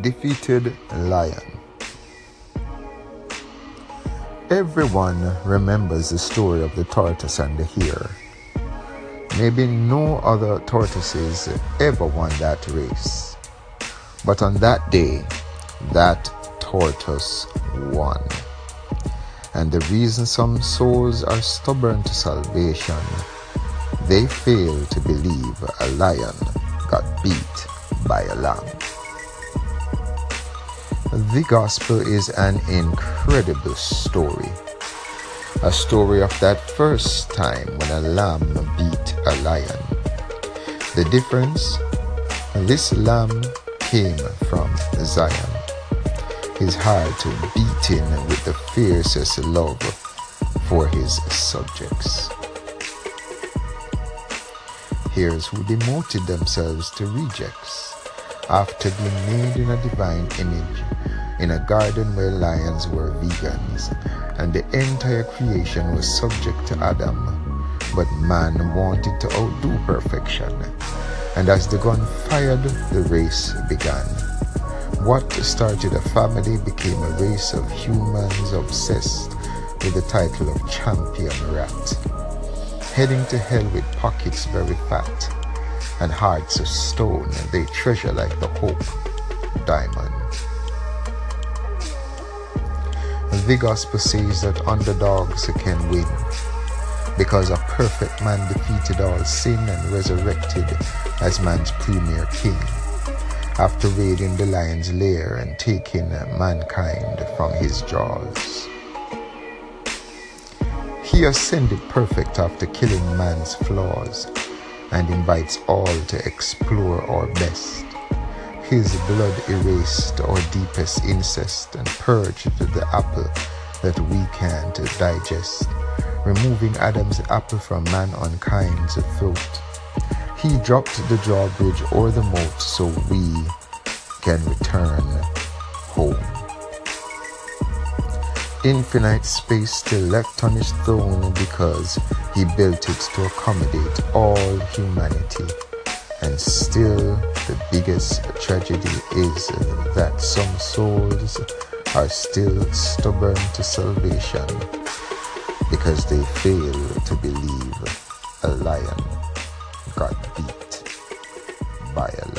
defeated lion. Everyone remembers the story of the tortoise and the hare. Maybe no other tortoises ever won that race. But on that day, that tortoise won. And the reason some souls are stubborn to salvation, they fail to believe a lion got beat by a lamb. The gospel is an incredible story. A story of that first time when a lamb beat a lion. The difference? This lamb came from Zion. His heart beating with the fiercest love for his subjects. Here's who demoted themselves to rejects after being made in a divine image in a garden where lions were vegans and the entire creation was subject to Adam. But man wanted to outdo perfection. And as the gun fired, the race began. What started a family became a race of humans obsessed with the title of champion rat. Heading to hell with pockets very fat and hearts of stone, they treasure like the hope diamond. The gospel says that underdogs can win because a perfect man defeated all sin and resurrected as man's premier king after raiding the lion's lair and taking mankind from his jaws. He ascended perfect after killing man's flaws and invites all to explore our best his blood erased our deepest incest and purged the apple that we can't digest, removing Adam's apple from mankind's throat. He dropped the drawbridge or the moat so we can return home. Infinite space still left on his throne because he built it to accommodate all humanity. And still, the biggest tragedy is that some souls are still stubborn to salvation because they fail to believe a lion got beat by a